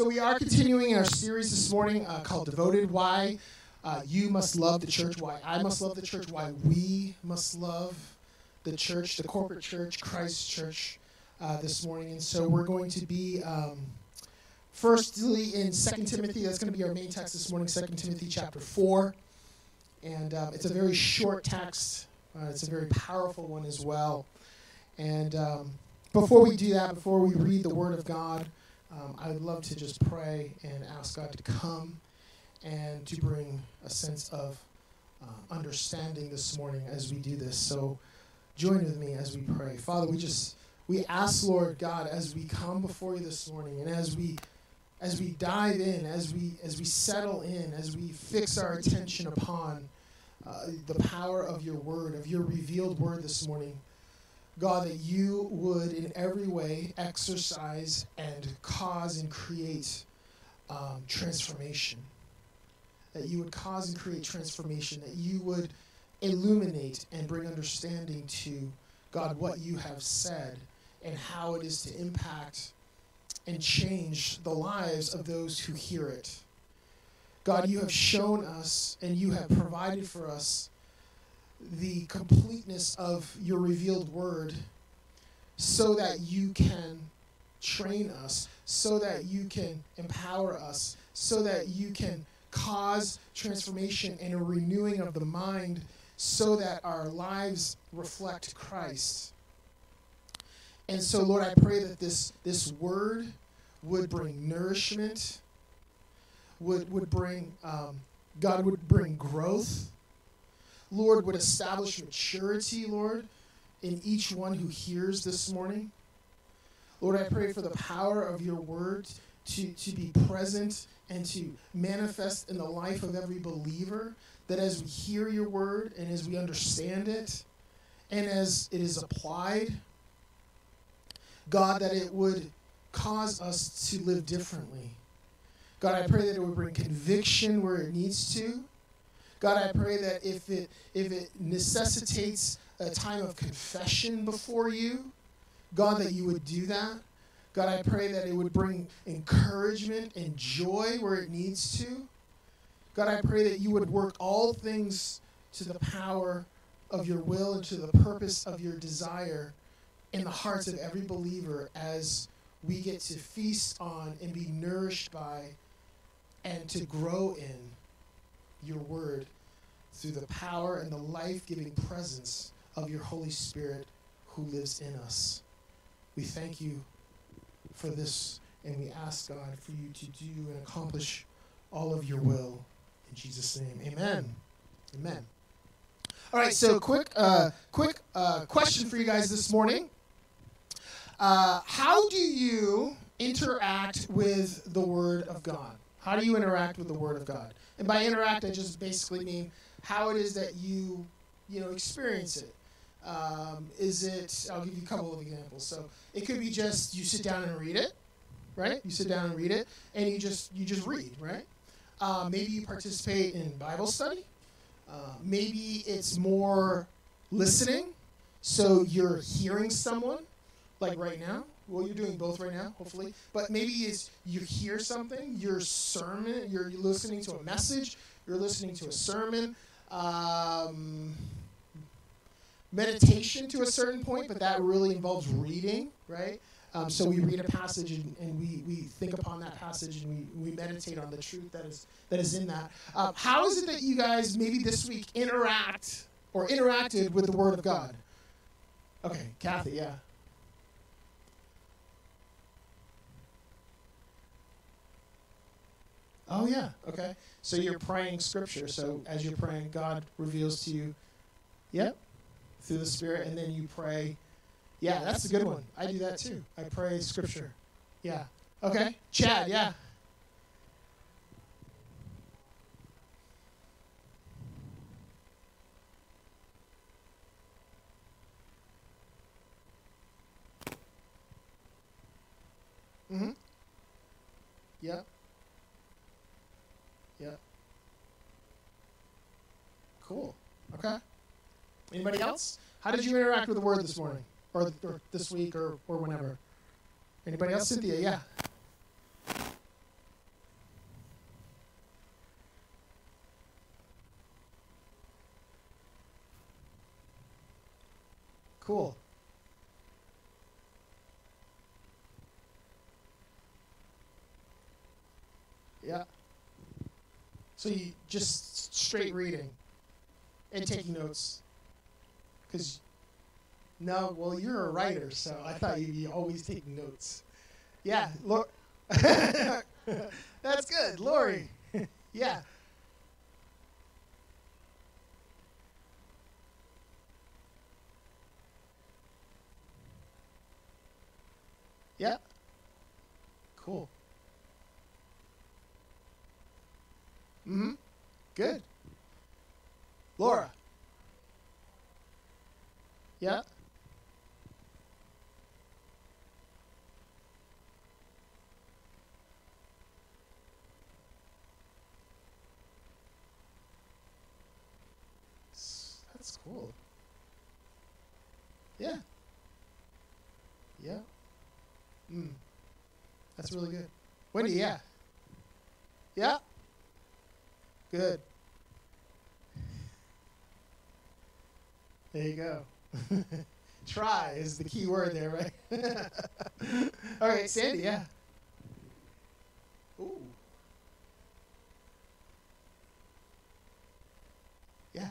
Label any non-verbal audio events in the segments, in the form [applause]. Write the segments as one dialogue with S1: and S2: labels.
S1: So we are continuing our series this morning uh, called Devoted. Why uh, you must love the church. Why I must love the church. Why we must love the church, the corporate church, Christ Church, uh, this morning. And so we're going to be um, firstly in Second Timothy. That's going to be our main text this morning. Second Timothy chapter four, and um, it's a very short text. Uh, it's a very powerful one as well. And um, before we do that, before we read the Word of God, um, I would love to just pray and ask God to come and to bring a sense of uh, understanding this morning as we do this. So join with me as we pray. Father, we just we ask Lord God as we come before you this morning and as we as we dive in, as we as we settle in, as we fix our attention upon uh, the power of your word, of your revealed word this morning. God, that you would in every way exercise and cause and create um, transformation. That you would cause and create transformation. That you would illuminate and bring understanding to, God, what you have said and how it is to impact and change the lives of those who hear it. God, you have shown us and you have provided for us the completeness of your revealed word so that you can train us, so that you can empower us, so that you can cause transformation and a renewing of the mind so that our lives reflect Christ. And so, Lord, I pray that this, this word would bring nourishment, would, would bring, um, God would bring growth Lord, would establish maturity, Lord, in each one who hears this morning. Lord, I pray for the power of your word to, to be present and to manifest in the life of every believer, that as we hear your word and as we understand it, and as it is applied, God, that it would cause us to live differently. God, I pray that it would bring conviction where it needs to. God, I pray that if it if it necessitates a time of confession before you, God, that you would do that. God, I pray that it would bring encouragement and joy where it needs to. God, I pray that you would work all things to the power of your will and to the purpose of your desire in the hearts of every believer as we get to feast on and be nourished by and to grow in your word through the power and the life giving presence of your Holy Spirit who lives in us. We thank you for this, and we ask God for you to do and accomplish all of your will. In Jesus' name, amen. Amen. All right, so quick, uh, quick uh, question for you guys this morning. Uh, how do you interact with the Word of God? How do you interact with the Word of God? And by interact, I just basically mean how it is that you, you know, experience it. Um, is it? I'll give you a couple of examples. So it could be just you sit down and read it, right? You sit down and read it, and you just you just read, right? Uh, maybe you participate in Bible study. Uh, maybe it's more listening, so you're hearing someone, like right now. Well, you're doing both right now, hopefully. But maybe it's you hear something, your sermon, you're listening to a message, you're listening to a sermon, um, meditation to a certain point, but that really involves reading, right? Um, so we read a passage and, and, we, we think upon that passage and we, we meditate on the truth that is that is in that. Um, how is it that you guys maybe this week interact or interacted with the Word of God? Okay, Kathy, yeah. Oh yeah, okay. So you're praying scripture. So as you're praying, God reveals to you, yep, through the Spirit, and then you pray. Yeah, that's a good one. I do that too. I pray scripture. Yeah. Okay. Chad, yeah. Mm-hmm. Yep. Cool. Okay. Anybody else? How did you interact with the word this morning, or, or this week, or, or whenever? Anybody else? Cynthia, yeah. Cool. Yeah. So you just straight reading and taking notes. Because, no, well, you're a writer, so I thought you'd be always taking notes. Yeah, look. [laughs] That's good, Lori. [laughs] yeah. Yeah. Cool. Mm-hmm. Good. Laura. Yeah. That's cool. Yeah. Yeah. Mm. That's really good. Wendy, yeah. Yeah. Good. There you go. [laughs] Try is the key word there, right? [laughs] All right, Sandy, yeah. Ooh. Yeah.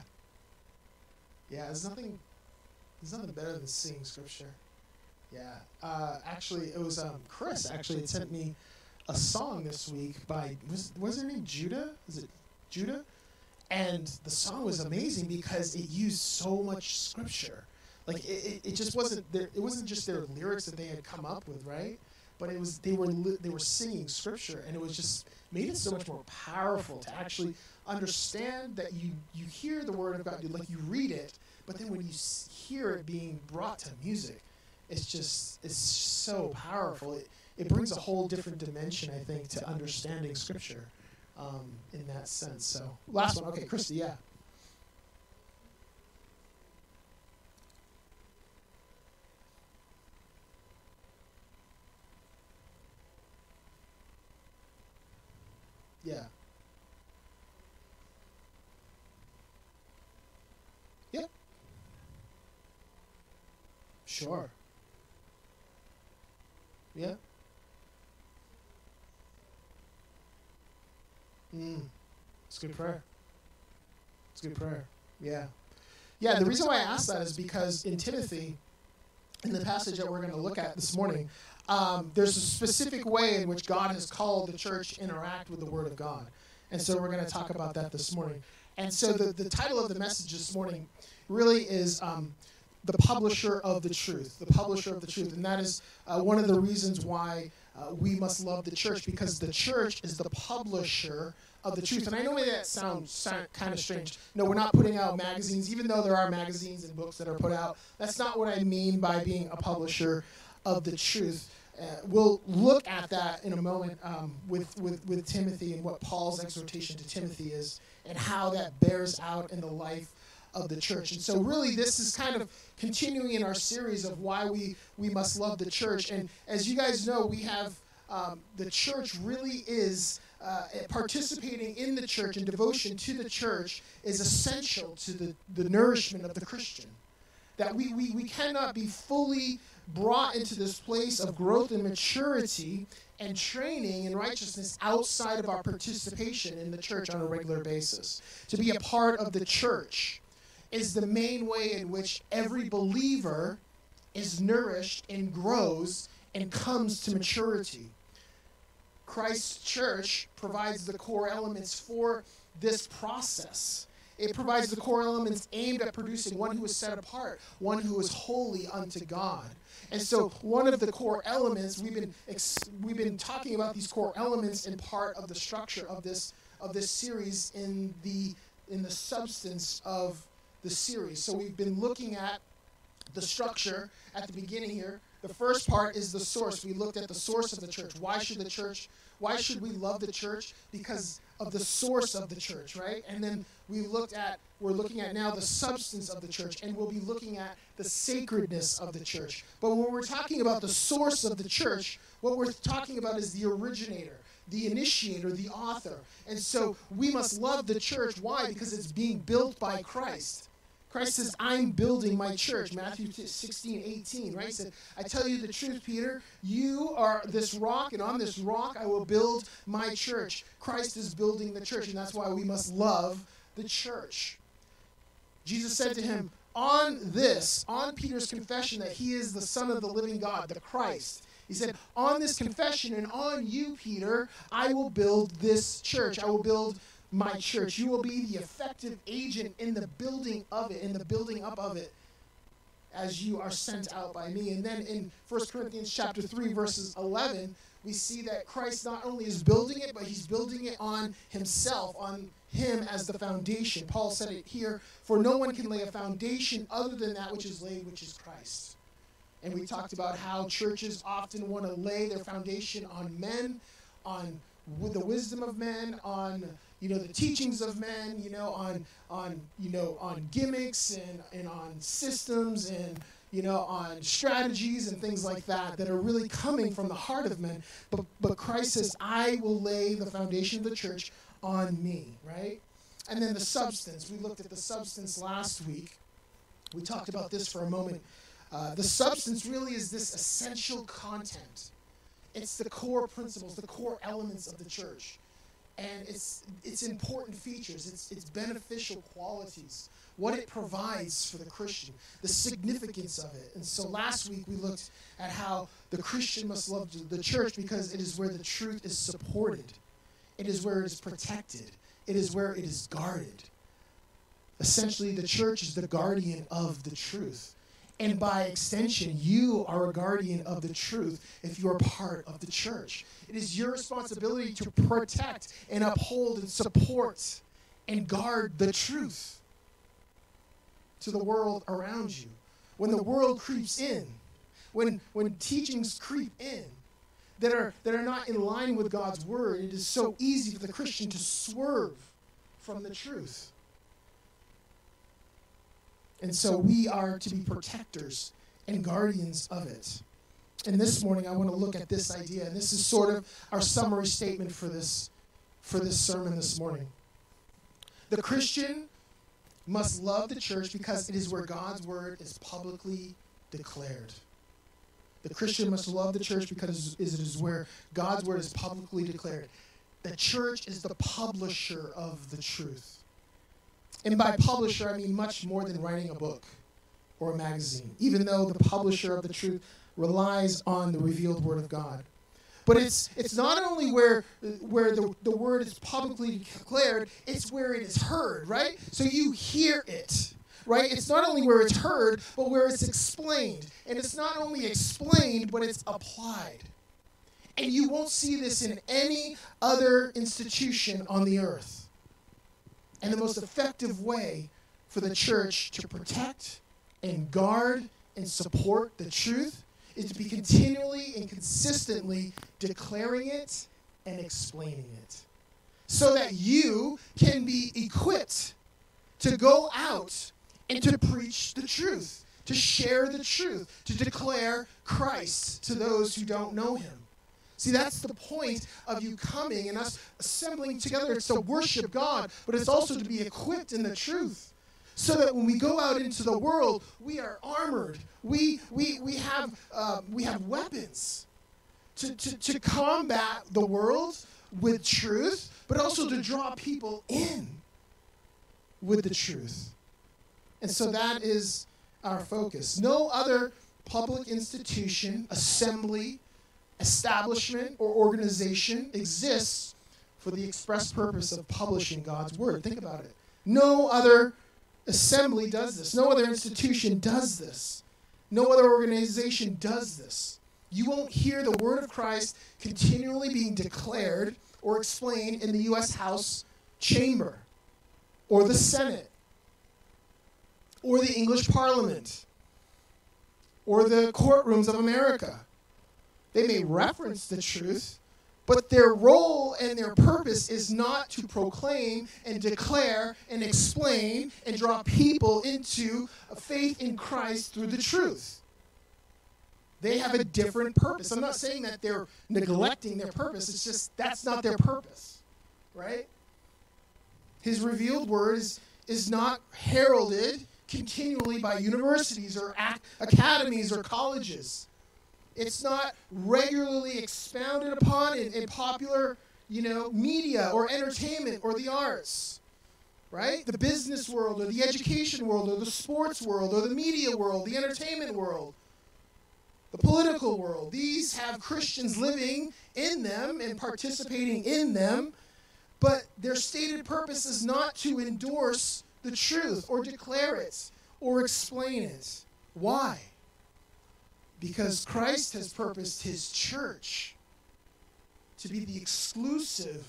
S1: Yeah, there's nothing there's nothing better than seeing scripture. Yeah. Uh, actually, it was um, Chris actually sent me a song this week by was was her name Judah? Is it Judah? And the song was amazing because it used so much scripture. Like it, it, it just wasn't there. It wasn't just their lyrics that they had come up with, right? But it was they were they were singing scripture, and it was just made it so much more powerful to actually understand that you you hear the word of God, like you read it, but then when you hear it being brought to music, it's just it's so powerful. It it brings a whole different dimension, I think, to understanding scripture um, in that sense. So last one, okay, Christy, yeah. Yeah. Yep. Sure. Yeah. Mm. It's a good prayer. It's a good prayer. Yeah. Yeah, the reason why I asked that is because in Timothy, in the passage that we're going to look at this morning, um, there's a specific way in which God has called the church to interact with the Word of God. And so we're going to talk about that this morning. And so the, the title of the message this morning really is um, The Publisher of the Truth. The Publisher of the Truth. And that is uh, one of the reasons why uh, we must love the church, because the church is the publisher of the truth. And I know that sounds sound kind of strange. No, we're not putting out magazines, even though there are magazines and books that are put out. That's not what I mean by being a publisher of the truth. Uh, we'll look at that in a moment um, with, with, with Timothy and what Paul's exhortation to Timothy is and how that bears out in the life of the church. And so, really, this is kind of continuing in our series of why we, we must love the church. And as you guys know, we have um, the church really is. Uh, participating in the church and devotion to the church is essential to the, the nourishment of the Christian. That we, we, we cannot be fully brought into this place of growth and maturity and training in righteousness outside of our participation in the church on a regular basis. To be a part of the church is the main way in which every believer is nourished and grows and comes to maturity. Christ's church provides the core elements for this process. It provides the core elements aimed at producing one who is set apart, one who is holy unto God. And so, one of the core elements we've been we've been talking about these core elements in part of the structure of this of this series in the in the substance of the series. So we've been looking at the structure at the beginning here. The first part is the source. We looked at the source of the church. Why should the church why should we love the church? Because of the source of the church, right? And then we looked at, we're looking at now the substance of the church, and we'll be looking at the sacredness of the church. But when we're talking about the source of the church, what we're talking about is the originator, the initiator, the author. And so we must love the church. Why? Because it's being built by Christ. Christ says, I'm building my church. Matthew 16, 18, right? He said, I tell you the truth, Peter. You are this rock, and on this rock I will build my church. Christ is building the church, and that's why we must love the church. Jesus said to him, On this, on Peter's confession that he is the Son of the living God, the Christ, he said, On this confession and on you, Peter, I will build this church. I will build my church. You will be the effective agent in the building of it, in the building up of it, as you are sent out by me. And then in 1 Corinthians chapter 3, verses 11, we see that Christ not only is building it, but he's building it on himself, on him as the foundation. Paul said it here, for no one can lay a foundation other than that which is laid, which is Christ. And we talked about how churches often want to lay their foundation on men, on the wisdom of men, on you know, the teachings of men, you know, on on you know on gimmicks and, and on systems and you know on strategies and things like that that are really coming from the heart of men. But but Christ says, I will lay the foundation of the church on me, right? And then the substance. We looked at the substance last week. We talked about this for a moment. Uh, the substance really is this essential content. It's the core principles, the core elements of the church and its its important features, its its beneficial qualities, what it provides for the Christian, the significance of it. And so last week we looked at how the Christian must love the church because it is where the truth is supported. It is where it is protected. It is where it is guarded. Essentially, the church is the guardian of the truth. And by extension, you are a guardian of the truth if you're part of the church. It is your responsibility to protect and uphold and support and guard the truth to the world around you. When the world creeps in, when, when teachings creep in that are, that are not in line with God's word, it is so easy for the Christian to swerve from the truth. And so we are to be protectors and guardians of it. And this morning I want to look at this idea, and this is sort of our summary statement for this for this sermon this morning. The Christian must love the church because it is where God's word is publicly declared. The Christian must love the church because it is where God's word is publicly declared. The church is the publisher of the truth. And by publisher, I mean much more than writing a book or a magazine, even though the publisher of the truth relies on the revealed word of God. But it's, it's not only where, where the, the word is publicly declared, it's where it is heard, right? So you hear it, right? It's not only where it's heard, but where it's explained. And it's not only explained, but it's applied. And you won't see this in any other institution on the earth. And the most effective way for the church to protect and guard and support the truth is to be continually and consistently declaring it and explaining it so that you can be equipped to go out and to preach the truth, to share the truth, to declare Christ to those who don't know him. See, that's the point of you coming and us assembling together. It's to worship God, but it's also to be equipped in the truth. So that when we go out into the world, we are armored. We, we, we, have, uh, we have weapons to, to, to combat the world with truth, but also to draw people in with the truth. And so that is our focus. No other public institution, assembly, establishment or organization exists for the express purpose of publishing God's word. Think about it. No other assembly does this. No other institution does this. No other organization does this. You won't hear the word of Christ continually being declared or explained in the U.S. House chamber or the Senate or the English Parliament or the courtrooms of America. They may reference the truth, but their role and their purpose is not to proclaim and declare and explain and draw people into faith in Christ through the truth. They have a different purpose. I'm not saying that they're neglecting their purpose, it's just that's not their purpose, right? His revealed word is, is not heralded continually by universities or ac- academies or colleges. It's not regularly expounded upon in, in popular, you know, media or entertainment or the arts. Right? The business world or the education world or the sports world or the media world, the entertainment world, the political world. These have Christians living in them and participating in them, but their stated purpose is not to endorse the truth or declare it or explain it. Why? Because Christ has purposed his church to be the exclusive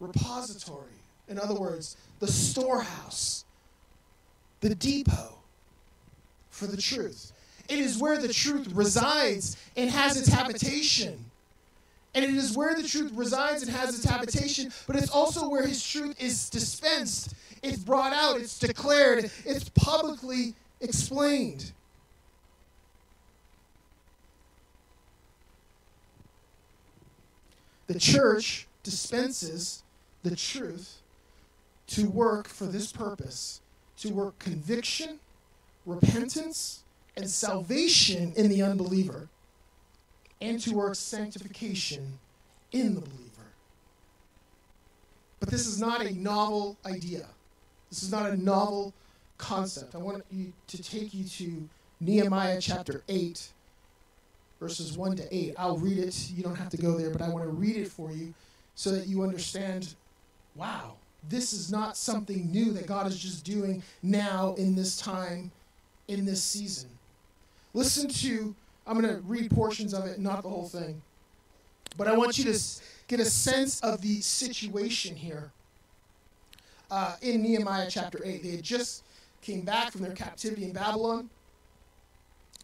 S1: repository. In other words, the storehouse, the depot for the truth. It is where the truth resides and has its habitation. And it is where the truth resides and has its habitation, but it's also where his truth is dispensed, it's brought out, it's declared, it's publicly explained. The church dispenses the truth to work for this purpose to work conviction, repentance, and salvation in the unbeliever, and to work sanctification in the believer. But this is not a novel idea. This is not a novel concept. I want you to take you to Nehemiah chapter 8, verses 1 to 8. I'll read it. You don't have to go there, but I want to read it for you so that you understand wow, this is not something new that God is just doing now in this time, in this season. Listen to, I'm going to read portions of it, not the whole thing. But I want you to get a sense of the situation here uh, in Nehemiah chapter 8. They had just came back from their captivity in Babylon.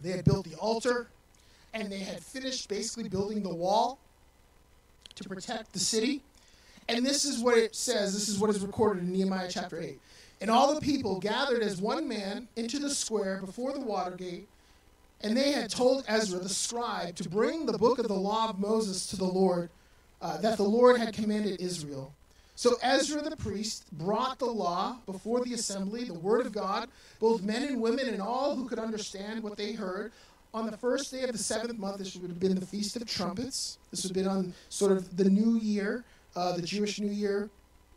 S1: They had built the altar, and they had finished basically building the wall to protect the city. And this is what it says. This is what is recorded in Nehemiah chapter 8. And all the people gathered as one man into the square before the water gate, and they had told Ezra the scribe to bring the book of the law of Moses to the Lord, uh, that the Lord had commanded Israel. So Ezra the priest brought the law before the assembly, the word of God, both men and women and all who could understand what they heard. On the first day of the seventh month, this would have been the Feast of Trumpets. This would have been on sort of the new year, uh, the Jewish New Year.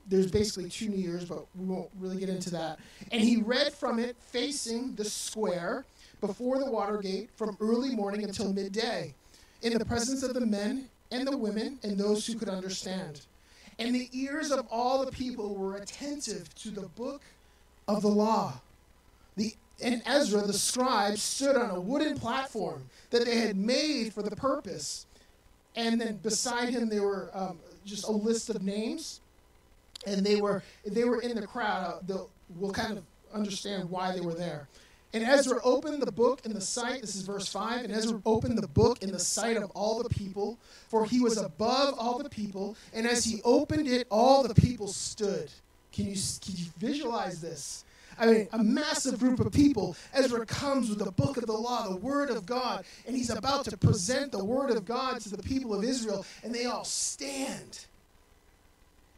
S1: There's basically two New Years, but we won't really get into that. And he read from it facing the square before the water gate from early morning until midday, in the presence of the men and the women and those who could understand. And the ears of all the people were attentive to the book of the law. The, and Ezra, the scribe, stood on a wooden platform that they had made for the purpose. And then beside him, there were um, just a list of names. And they were, they were in the crowd. Uh, we'll kind of understand why they were there. And Ezra opened the book in the sight, this is verse 5, and Ezra opened the book in the sight of all the people, for he was above all the people, and as he opened it, all the people stood. Can you, can you visualize this? I mean, a massive group of people. Ezra comes with the book of the law, the word of God, and he's about to present the word of God to the people of Israel, and they all stand.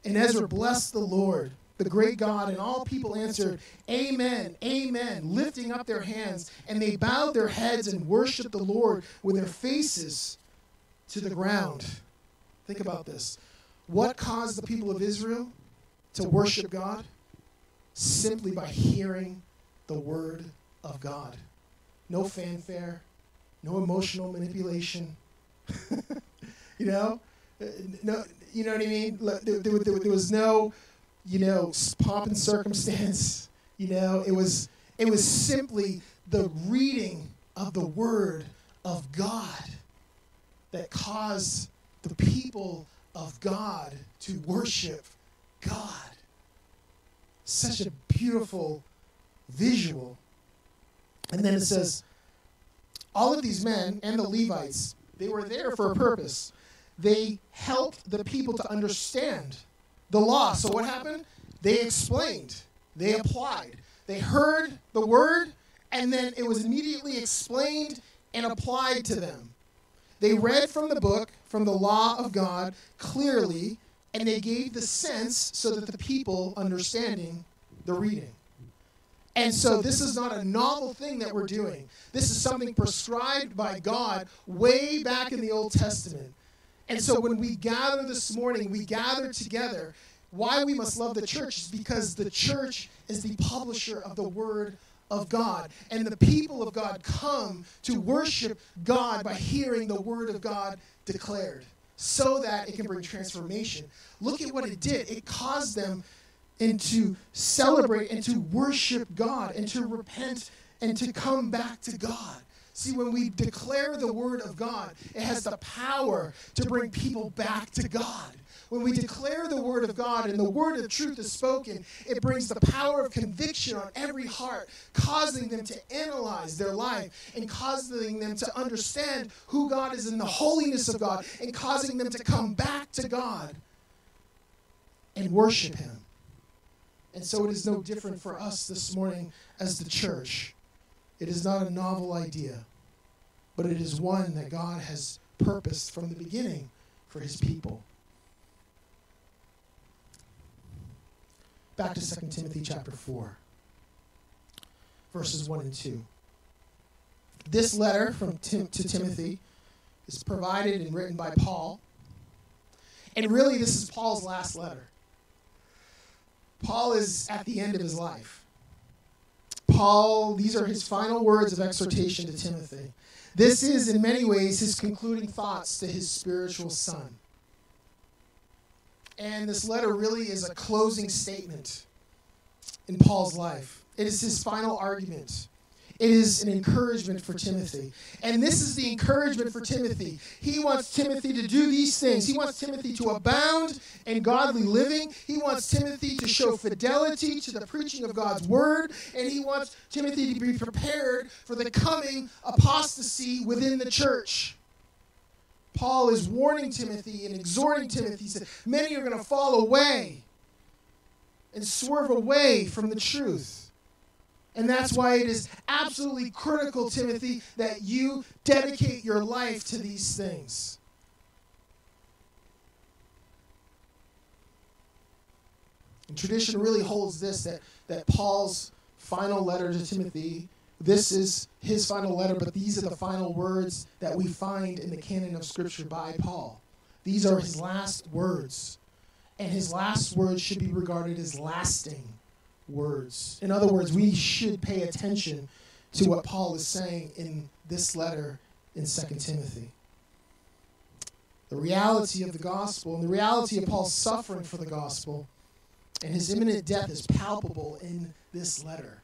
S1: And Ezra blessed the Lord the great God, and all people answered, Amen, Amen, lifting up their hands. And they bowed their heads and worshiped the Lord with their faces to the ground. Think about this. What caused the people of Israel to worship God? Simply by hearing the word of God. No fanfare, no emotional manipulation. [laughs] you know? No, you know what I mean? There, there, there was no you know, pomp and circumstance. You know, it was it was simply the reading of the word of God that caused the people of God to worship God. Such a beautiful visual. And then it says, all of these men and the Levites, they were there for a purpose. They helped the people to understand the law. So what happened? They explained, they applied, they heard the word, and then it was immediately explained and applied to them. They read from the book, from the law of God, clearly, and they gave the sense so that the people understanding the reading. And so this is not a novel thing that we're doing. This is something prescribed by God way back in the Old Testament. And so when we gather this morning, we gather together. Why we must love the church is because the church is the publisher of the word of God. And the people of God come to worship God by hearing the word of God declared so that it can bring transformation. Look at what it did. It caused them and to celebrate and to worship God and to repent and to come back to God. See, when we declare the word of God, it has the power to bring people back to God. When we declare the word of God and the word of truth is spoken, it brings the power of conviction on every heart, causing them to analyze their life and causing them to understand who God is in the holiness of God and causing them to come back to God and worship Him. And so it is no different for us this morning as the church. It is not a novel idea, but it is one that God has purposed from the beginning for his people. Back to 2 Timothy chapter 4, verses 1 and 2. This letter from Tim, to Timothy is provided and written by Paul. And really, this is Paul's last letter. Paul is at the end of his life. Paul, these are his final words of exhortation to Timothy. This is, in many ways, his concluding thoughts to his spiritual son. And this letter really is a closing statement in Paul's life. It is his final argument. It is an encouragement for Timothy. And this is the encouragement for Timothy. He wants Timothy to do these things. He wants Timothy to abound in godly living. He wants Timothy to show fidelity to the preaching of God's word. And he wants Timothy to be prepared for the coming apostasy within the church. Paul is warning Timothy and exhorting Timothy. He said, Many are going to fall away and swerve away from the truth. And that's why it is absolutely critical, Timothy, that you dedicate your life to these things. And tradition really holds this that, that Paul's final letter to Timothy, this is his final letter, but these are the final words that we find in the canon of Scripture by Paul. These are his last words. And his last words should be regarded as lasting words. In other words, we should pay attention to what Paul is saying in this letter in 2 Timothy. The reality of the gospel and the reality of Paul's suffering for the gospel and his imminent death is palpable in this letter.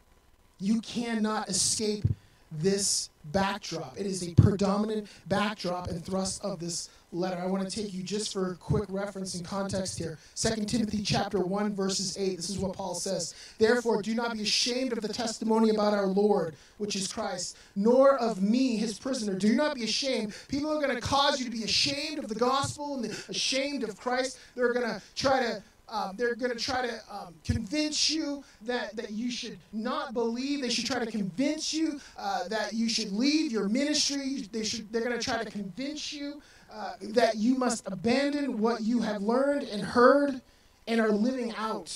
S1: You cannot escape this backdrop. It is a predominant backdrop and thrust of this letter. I want to take you just for a quick reference and context here. 2 Timothy chapter 1 verses 8. This is what Paul says. Therefore do not be ashamed of the testimony about our Lord, which is Christ, nor of me, his prisoner. Do not be ashamed. People are going to cause you to be ashamed of the gospel and ashamed of Christ. They're going to try to um, they're going to try to um, convince you that, that you should not believe. They should try to convince you uh, that you should leave your ministry. They should, they're going to try to convince you uh, that you must abandon what you have learned and heard and are living out.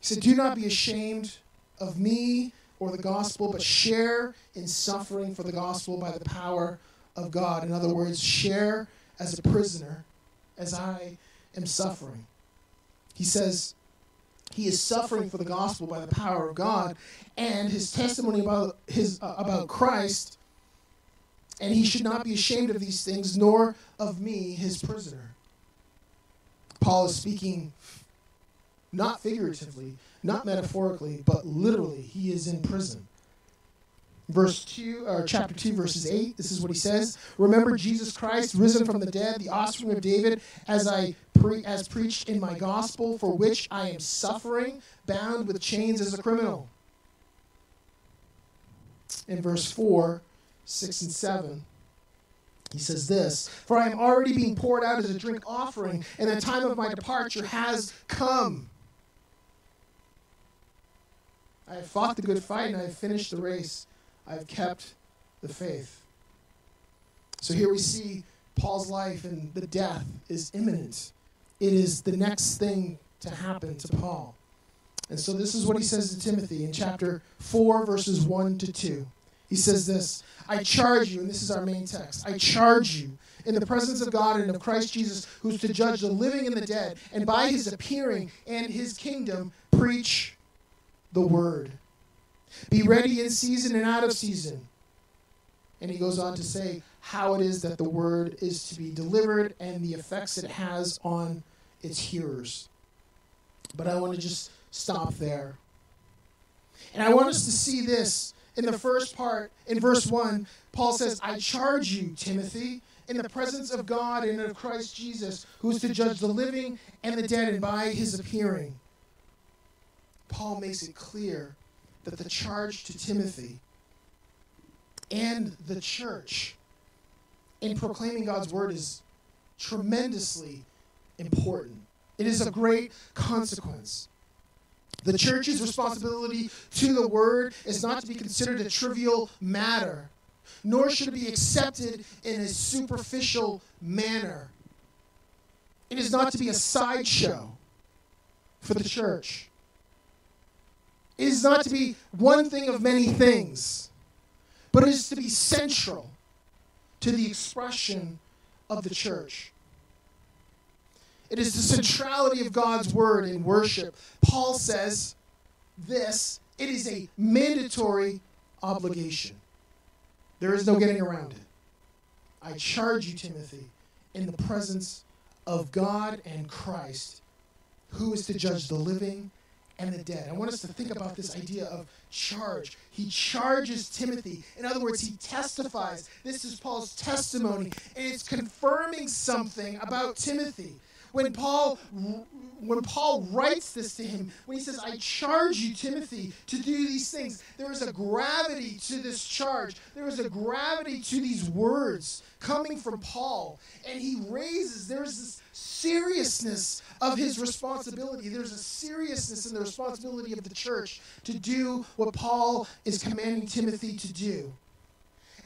S1: He said, Do not be ashamed of me or the gospel, but share in suffering for the gospel by the power of God. In other words, share as a prisoner as I am suffering. He says, he is suffering for the gospel by the power of God, and his testimony about his uh, about Christ and he should not be ashamed of these things, nor of me, his prisoner. Paul is speaking not figuratively, not metaphorically, but literally. He is in prison. Verse 2, uh, or chapter 2, verses 8, this is what he says. Remember Jesus Christ, risen from the dead, the offspring of David, as I pre- as preached in my gospel, for which I am suffering, bound with chains as a criminal. In verse 4, 6 and 7. He says this For I am already being poured out as a drink offering, and the time of my departure has come. I have fought the good fight, and I have finished the race. I have kept the faith. So here we see Paul's life, and the death is imminent. It is the next thing to happen to Paul. And so this is what he says to Timothy in chapter 4, verses 1 to 2. He says this I charge you, and this is our main text I charge you in the presence of God and of Christ Jesus, who's to judge the living and the dead, and by his appearing and his kingdom, preach the word. Be ready in season and out of season. And he goes on to say how it is that the word is to be delivered and the effects it has on its hearers. But I want to just stop there. And I want us to see this in the first part, in verse 1. Paul says, I charge you, Timothy, in the presence of God and of Christ Jesus, who is to judge the living and the dead, and by his appearing. Paul makes it clear that the charge to Timothy and the church in proclaiming God's word is tremendously important. It is a great consequence. The church's responsibility to the word is not to be considered a trivial matter, nor should it be accepted in a superficial manner. It is not to be a sideshow for the church. Is not to be one thing of many things, but it is to be central to the expression of the church. It is the centrality of God's word in worship. Paul says this it is a mandatory obligation. There is no getting around it. I charge you, Timothy, in the presence of God and Christ, who is to judge the living and the dead. I want us to think about this idea of charge. He charges Timothy. In other words, he testifies. This is Paul's testimony, and it's confirming something about Timothy when Paul when Paul writes this to him, when he says, I charge you, Timothy, to do these things, there is a gravity to this charge. There is a gravity to these words coming from Paul. And he raises, there's this seriousness of his responsibility. There's a seriousness in the responsibility of the church to do what Paul is commanding Timothy to do.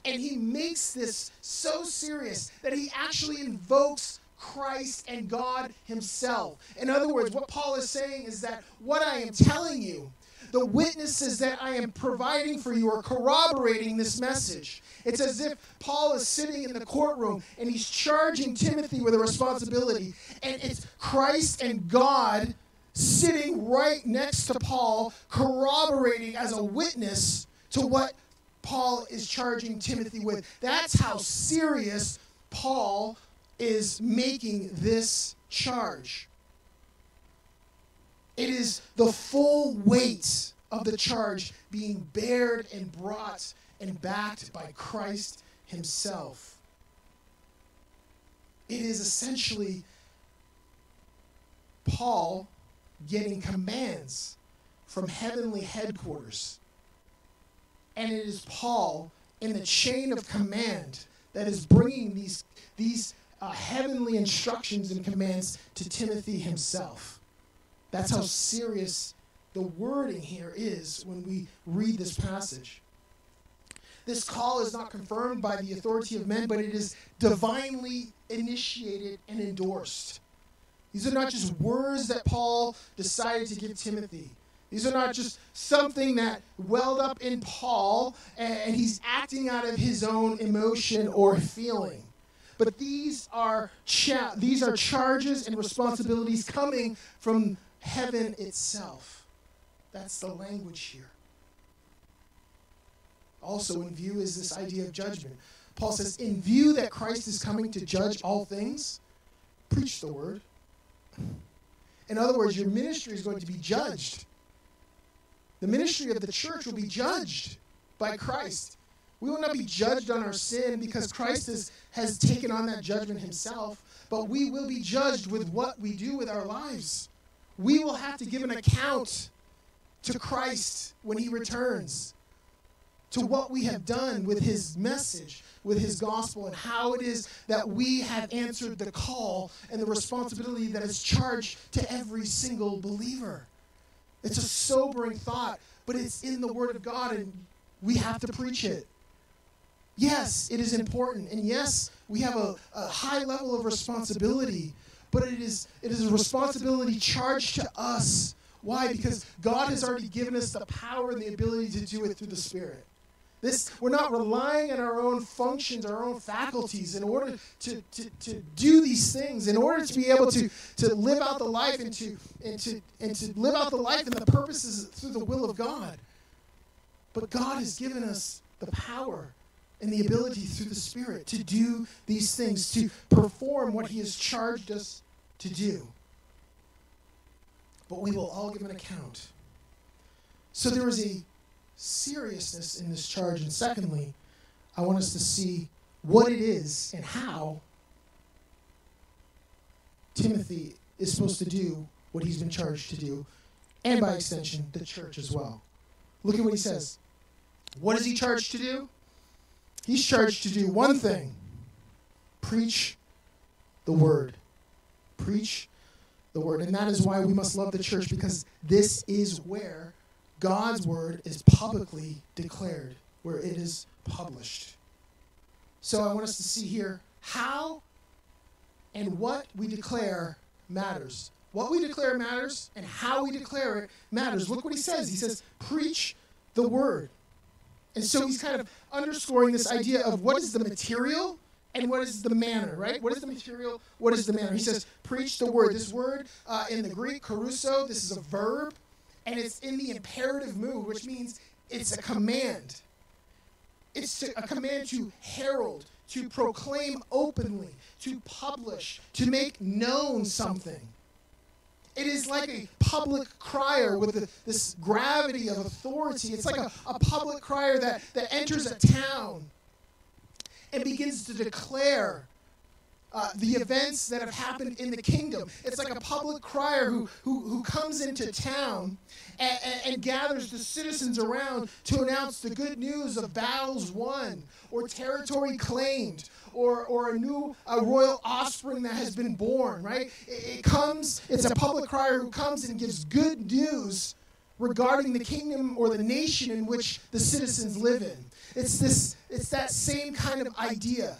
S1: And he makes this so serious that he actually invokes Christ and God Himself. In other words, what Paul is saying is that what I am telling you, the witnesses that I am providing for you are corroborating this message. It's as if Paul is sitting in the courtroom and he's charging Timothy with a responsibility. And it's Christ and God sitting right next to Paul, corroborating as a witness to what Paul is charging Timothy with. That's how serious Paul is making this charge. It is the full weight of the charge being bared and brought and backed by Christ Himself. It is essentially Paul getting commands from heavenly headquarters. And it is Paul in the chain of command that is bringing these, these uh, heavenly instructions and commands to Timothy himself. That's how serious the wording here is when we read this passage. This call is not confirmed by the authority of men, but it is divinely initiated and endorsed. These are not just words that Paul decided to give Timothy. These are not just something that welled up in Paul and he's acting out of his own emotion or feeling. But these are cha- these are charges and responsibilities coming from heaven itself. That's the language here. Also, in view is this idea of judgment. Paul says, in view that Christ is coming to judge all things, preach the word. In other words, your ministry is going to be judged. The ministry of the church will be judged by Christ. We will not be judged on our sin because Christ has, has taken on that judgment himself, but we will be judged with what we do with our lives. We will have to give an account to Christ when he returns, to what we have done with his message, with his gospel, and how it is that we have answered the call and the responsibility that is charged to every single believer. It's a sobering thought, but it's in the Word of God, and we have to preach it. Yes, it is important. And yes, we have a, a high level of responsibility, but it is, it is a responsibility charged to us Why? Because God has already given us the power and the ability to do it through the Spirit. This, we're not relying on our own functions, our own faculties in order to, to, to do these things, in order to be able to, to live out the life and to, and, to, and to live out the life and the purposes through the will of God. But God has given us the power and the ability through the Spirit to do these things, to perform what He has charged us to do. But we will all give an account. So there is a seriousness in this charge. And secondly, I want us to see what it is and how Timothy is supposed to do what he's been charged to do, and by extension, the church as well. Look at what he says. What is he charged to do? He's charged to do one thing preach the word. Preach the word. And that is why we must love the church because this is where God's word is publicly declared, where it is published. So I want us to see here how and what we declare matters. What we declare matters, and how we declare it matters. Look what he says. He says, Preach the word. And so he's kind of underscoring this idea of what is the material and what is the manner, right? What is the material? What is the manner? He says, Preach the word. This word uh, in the Greek, kerusso, this is a verb and it's in the imperative mood, which means it's a command. It's to, a command to herald, to proclaim openly, to publish, to make known something. It is like a public crier with a, this gravity of authority. It's like a, a public crier that, that enters a town and begins to declare uh, the events that have happened in the kingdom. It's like a public crier who, who, who comes into town and, and, and, gathers the citizens around to announce the good news of battles won or territory claimed or, or a new royal offspring that has been born, right? It, it comes, it's a public crier who comes and gives good news regarding the kingdom or the nation in which the citizens live in. It's this it's that same kind of idea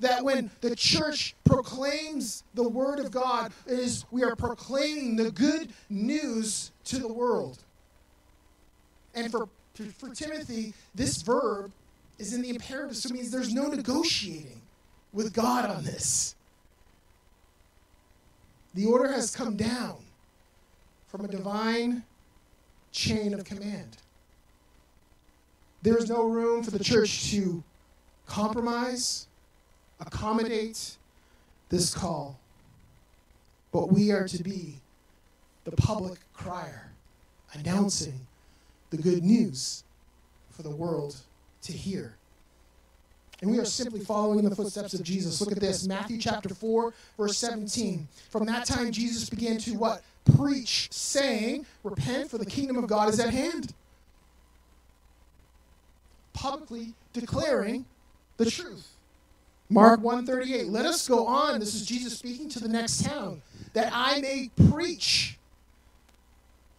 S1: that when the church proclaims the word of God, is we are proclaiming the good news to the world. And for, for Timothy, this verb is in the imperative, so it means there's no negotiating with God on this. The order has come down from a divine chain of command. There is no room for the church to compromise accommodate this call. But we are to be the public crier, announcing the good news for the world to hear. And we are simply following in the footsteps of Jesus. Look at this Matthew chapter 4, verse 17. From that time, Jesus began to what? Preach, saying, Repent, for the kingdom of God is at hand. Publicly declaring the truth. Mark 138. Let us go on. This is Jesus speaking to the next town. That I may preach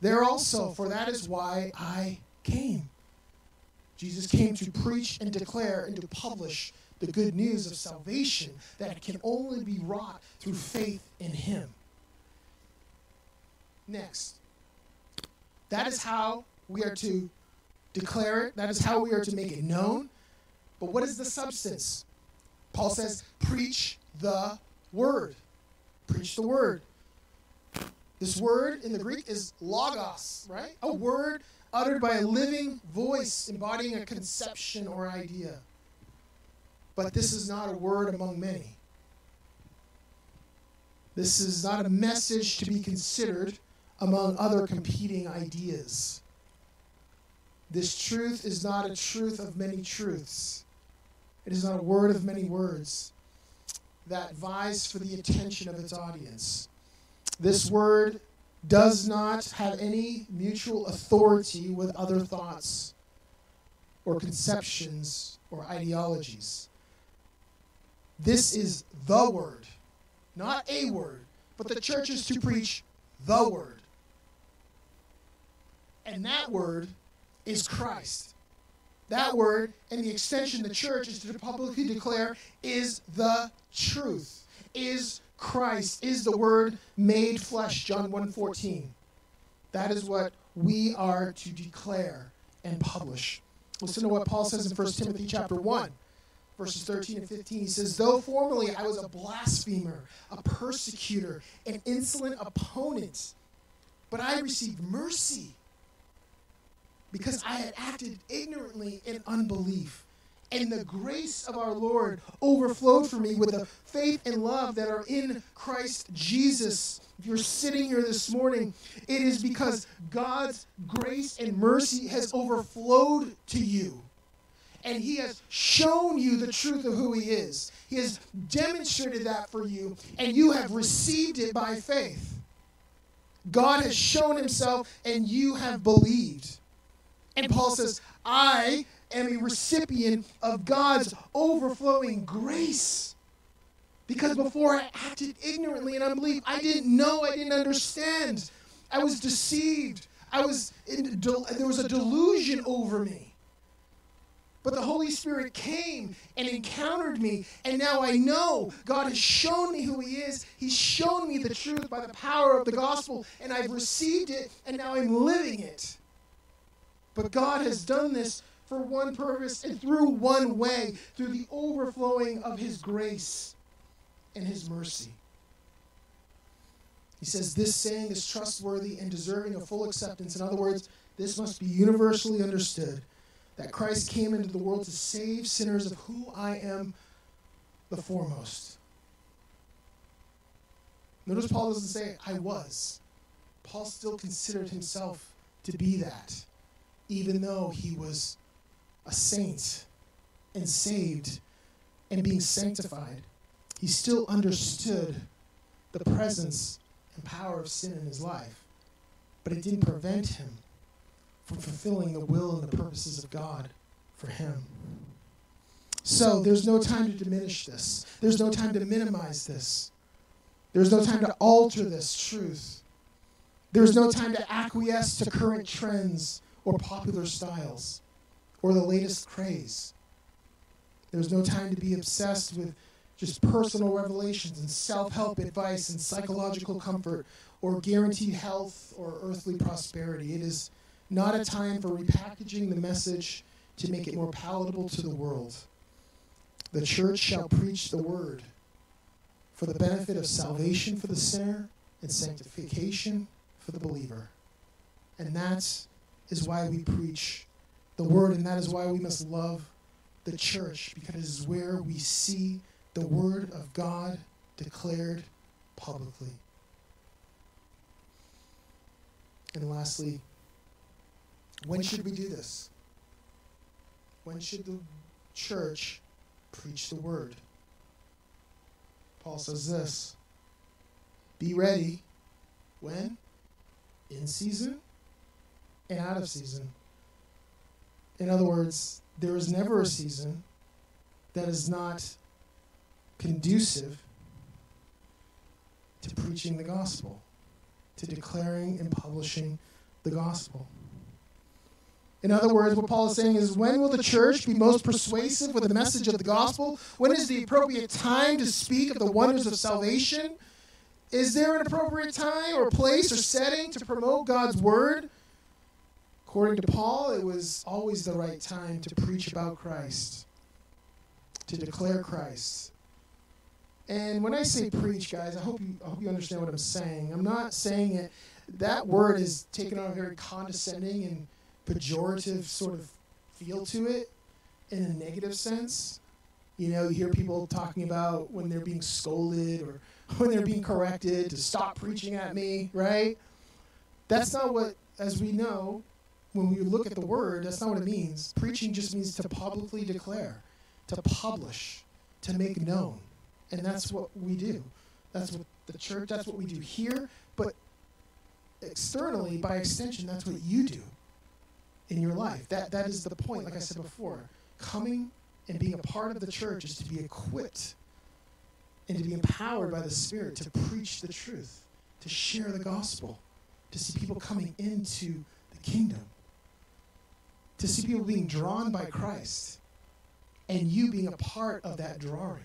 S1: there also, for that is why I came. Jesus came to preach and declare and to publish the good news of salvation that can only be wrought through faith in Him. Next, that is how we are to declare it, that is how we are to make it known. But what is the substance? Paul says, preach the word. Preach the word. This word in the Greek is logos, right? A word uttered by a living voice embodying a conception or idea. But this is not a word among many. This is not a message to be considered among other competing ideas. This truth is not a truth of many truths. It is not a word of many words that vies for the attention of its audience. This word does not have any mutual authority with other thoughts or conceptions or ideologies. This is the word, not a word, but the church is to preach the word. And that word is Christ. That word and the extension, the church, is to publicly declare is the truth. is Christ, is the word made flesh, John 1:14. That is what we are to declare and publish. Listen to what Paul says in 1 Timothy chapter 1, verses 13 and 15. He says, Though formerly I was a blasphemer, a persecutor, an insolent opponent, but I received mercy because I had acted ignorantly in unbelief. And the grace of our Lord overflowed for me with the faith and love that are in Christ Jesus. If you're sitting here this morning, it is because God's grace and mercy has overflowed to you. And He has shown you the truth of who He is. He has demonstrated that for you, and you have received it by faith. God has shown Himself, and you have believed. And Paul says, I am a recipient of God's overflowing grace. Because before I acted ignorantly in unbelief, I didn't know, I didn't understand. I was deceived. I was in, there was a delusion over me. But the Holy Spirit came and encountered me, and now I know God has shown me who He is. He's shown me the truth by the power of the gospel, and I've received it, and now I'm living it. But God has done this for one purpose and through one way, through the overflowing of His grace and His mercy. He says, This saying is trustworthy and deserving of full acceptance. In other words, this must be universally understood that Christ came into the world to save sinners, of who I am the foremost. Notice Paul doesn't say, I was. Paul still considered himself to be that, even though he was a saint and saved and being sanctified, he still understood the presence and power of sin in his life. But it didn't prevent him from fulfilling the will and the purposes of God for him. So there's no time to diminish this. There's no time to minimize this. There's no time to alter this truth. There's no time to acquiesce to current trends or popular styles or the latest craze. There's no time to be obsessed with just personal revelations and self help advice and psychological comfort or guaranteed health or earthly prosperity. It is not a time for repackaging the message to make it more palatable to the world. The church shall preach the word for the benefit of salvation for the sinner and sanctification for the believer. And that is why we preach the word, and that is why we must love the church, because it is where we see the word of God declared publicly. And lastly, when should we do this? When should the church preach the word? Paul says this Be ready. When? In season and out of season. In other words, there is never a season that is not conducive to preaching the gospel, to declaring and publishing the gospel. In other words, what Paul is saying is when will the church be most persuasive with the message of the gospel? When is the appropriate time to speak of the wonders of salvation? Is there an appropriate time or place or setting to promote God's word? According to Paul, it was always the right time to preach about Christ, to declare Christ. And when I say preach, guys, I hope you, I hope you understand what I'm saying. I'm not saying it, that word is taken on a very condescending and pejorative sort of feel to it in a negative sense. You know, you hear people talking about when they're being scolded or [laughs] when they're being corrected to stop preaching at me, right? That's not what, as we know, when we look at the word, that's not what it means. Preaching just means to publicly declare, to publish, to make known. And that's what we do. That's what the church, that's what we do here. But externally, by extension, that's what you do in your life. That, that is the point, like I said before. Coming and being a part of the church is to be equipped and to be empowered by the Spirit to preach the truth, to share the gospel, to see people coming into the kingdom to see people being drawn by Christ and you being a part of that drawing.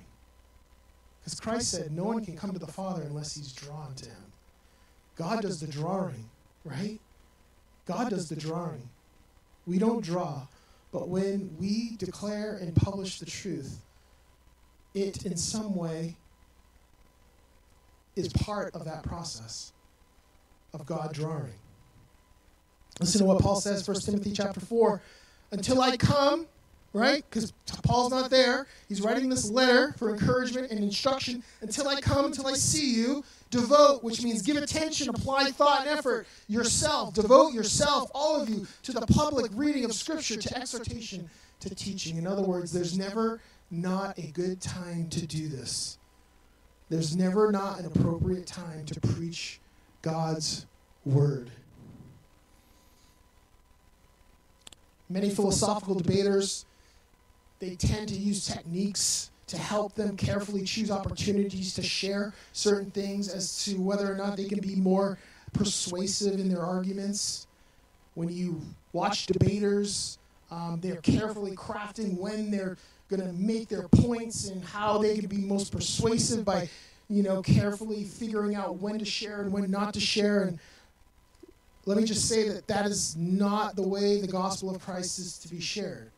S1: Because Christ said, No one can come to the Father unless he's drawn to him. God does the drawing, right? God does the drawing. We don't draw. But when we declare and publish the truth, it in some way is part of that process of God drawing. Listen to what Paul says, 1 Timothy chapter 4. Until I come, right? Because Paul's not there. He's writing this letter for encouragement and instruction. Until I come, until I see you, devote, which means give attention, apply thought and effort yourself. Devote yourself, all of you, to the public reading of Scripture, to exhortation, to teaching. In other words, there's never not a good time to do this. There's never not an appropriate time to preach God's word. Many philosophical debaters they tend to use techniques to help them carefully choose opportunities to share certain things as to whether or not they can be more persuasive in their arguments. When you watch debaters, um, they're carefully crafting when they're going to make their points and how they can be most persuasive by, you know, carefully figuring out when to share and when not to share. And let me just say that that is not the way the gospel of Christ is to be shared.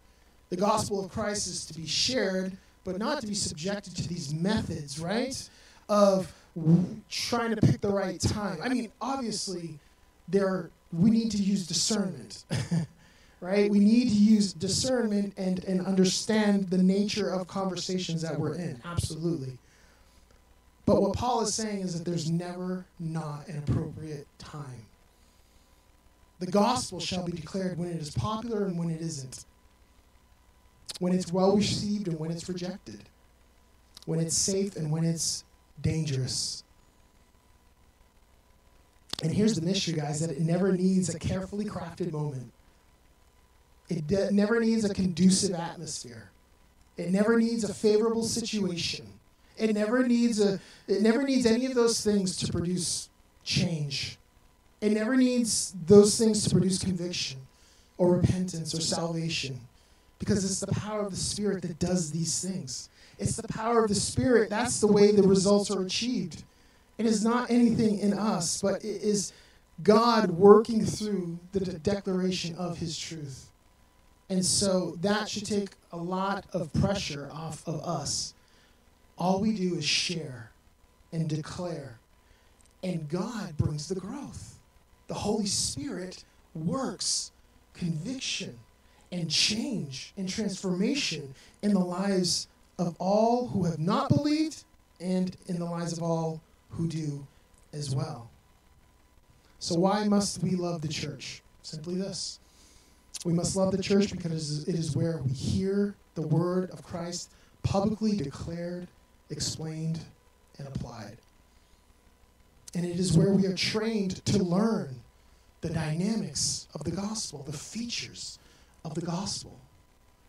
S1: The gospel of Christ is to be shared, but not to be subjected to these methods, right? Of trying to pick the right time. I mean, obviously, there we need to use discernment. [laughs] right? We need to use discernment and, and understand the nature of conversations that we're in. Absolutely. But what Paul is saying is that there's never not an appropriate time. The gospel shall be declared when it is popular and when it isn't when it's well received and when it's rejected, when it's safe and when it's dangerous. And here's the mystery, guys, that it never needs a carefully crafted moment. It de- never needs a conducive atmosphere. It never needs a favorable situation. It never needs a it never needs any of those things to produce change. It never needs those things to produce conviction or repentance or salvation because it's the power of the Spirit that does these things. It's the power of the Spirit. That's the way the results are achieved. It is not anything in us, but it is God working through the declaration of His truth. And so that should take a lot of pressure off of us. All we do is share and declare, and God brings the growth. The Holy Spirit works conviction and change and transformation in the lives of all who have not believed and in the lives of all who do as well. So, why must we love the church? Simply this we must love the church because it is where we hear the word of Christ publicly declared, explained, and applied. And it is where we are trained to learn the dynamics of the gospel, the features of the gospel,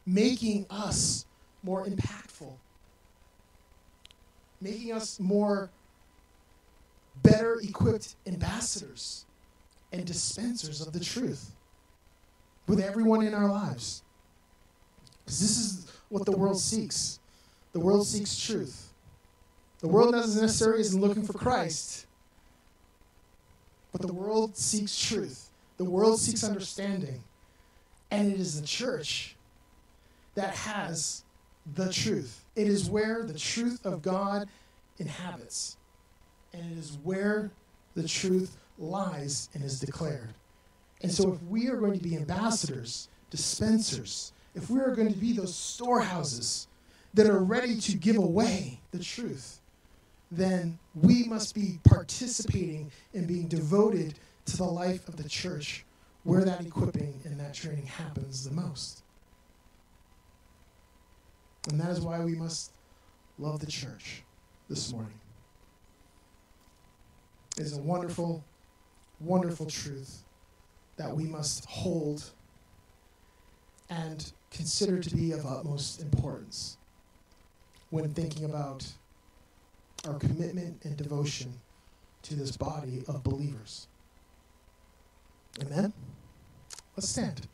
S1: making us more impactful, making us more better equipped ambassadors and dispensers of the truth with everyone in our lives. Because this is what the world seeks. The world seeks truth. The world doesn't necessarily isn't looking for Christ, but the world seeks truth. The world seeks understanding. And it is the church that has the truth. It is where the truth of God inhabits. And it is where the truth lies and is declared. And so, if we are going to be ambassadors, dispensers, if we are going to be those storehouses that are ready to give away the truth, then we must be participating in being devoted to the life of the church where that equipping and that training happens the most. And that is why we must love the church this morning. It is a wonderful, wonderful truth that we must hold and consider to be of utmost importance when thinking about our commitment and devotion to this body of believers. Amen? Let's stand.